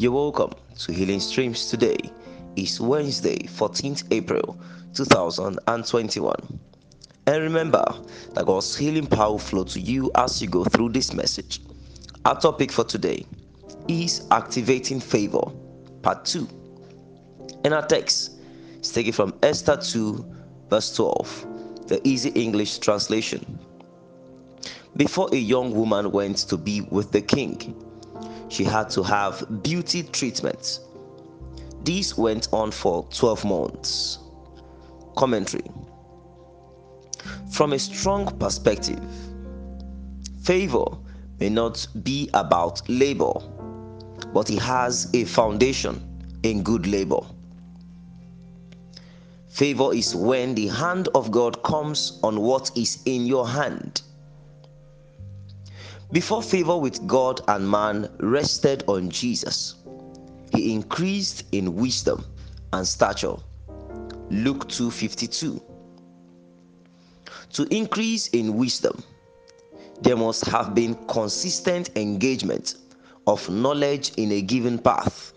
You're welcome to Healing Streams today. It's Wednesday, 14th April 2021. And remember that God's healing power will flow to you as you go through this message. Our topic for today is activating favor, part 2. And our text is taken from Esther 2, verse 12, the Easy English translation. Before a young woman went to be with the king, she had to have beauty treatment. This went on for 12 months. Commentary From a strong perspective, favor may not be about labor, but it has a foundation in good labor. Favor is when the hand of God comes on what is in your hand. Before favor with God and man rested on Jesus, he increased in wisdom and stature. Luke 2:52. To increase in wisdom, there must have been consistent engagement of knowledge in a given path,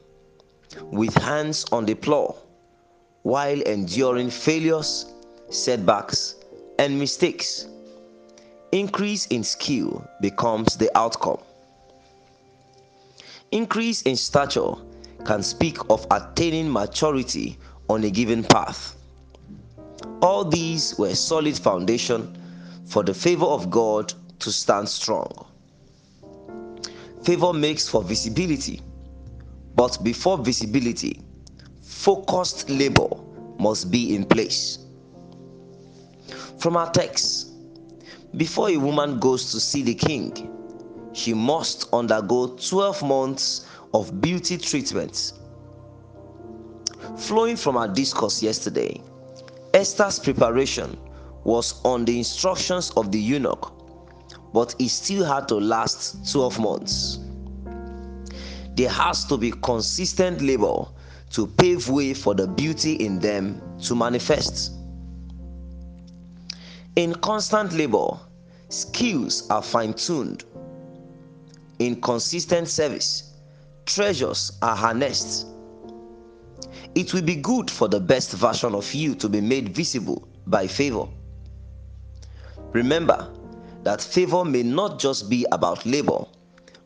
with hands on the plow, while enduring failures, setbacks, and mistakes increase in skill becomes the outcome. Increase in stature can speak of attaining maturity on a given path. All these were solid foundation for the favor of God to stand strong. Favor makes for visibility, but before visibility, focused labor must be in place. From our text, before a woman goes to see the king, she must undergo 12 months of beauty treatment. Flowing from our discourse yesterday, Esther's preparation was on the instructions of the eunuch, but it still had to last 12 months. There has to be consistent labor to pave way for the beauty in them to manifest. In constant labor, skills are fine tuned. In consistent service, treasures are harnessed. It will be good for the best version of you to be made visible by favor. Remember that favor may not just be about labor,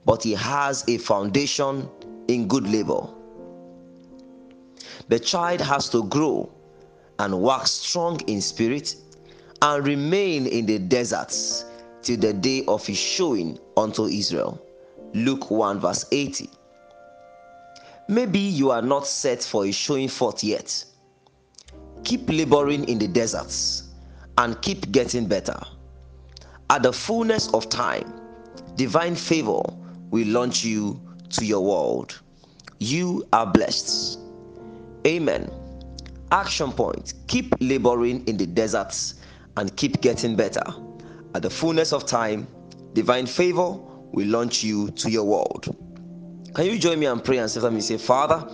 but it has a foundation in good labor. The child has to grow and wax strong in spirit and remain in the deserts till the day of his showing unto Israel. Luke 1 verse 80. Maybe you are not set for a showing forth yet. Keep laboring in the deserts and keep getting better. At the fullness of time, divine favor will launch you to your world. You are blessed. Amen. Action point keep laboring in the deserts and keep getting better. At the fullness of time, divine favor will launch you to your world. Can you join me and pray and say, me say, Father,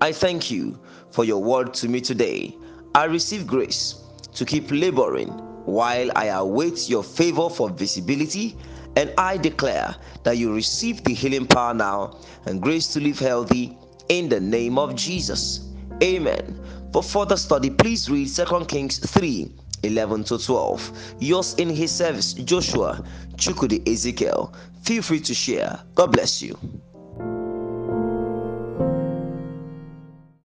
I thank you for your word to me today. I receive grace to keep laboring while I await your favor for visibility, and I declare that you receive the healing power now and grace to live healthy in the name of Jesus. Amen. For further study, please read 2 Kings 3 11 to 12. Yours in his service, Joshua Chukudi Ezekiel. Feel free to share. God bless you.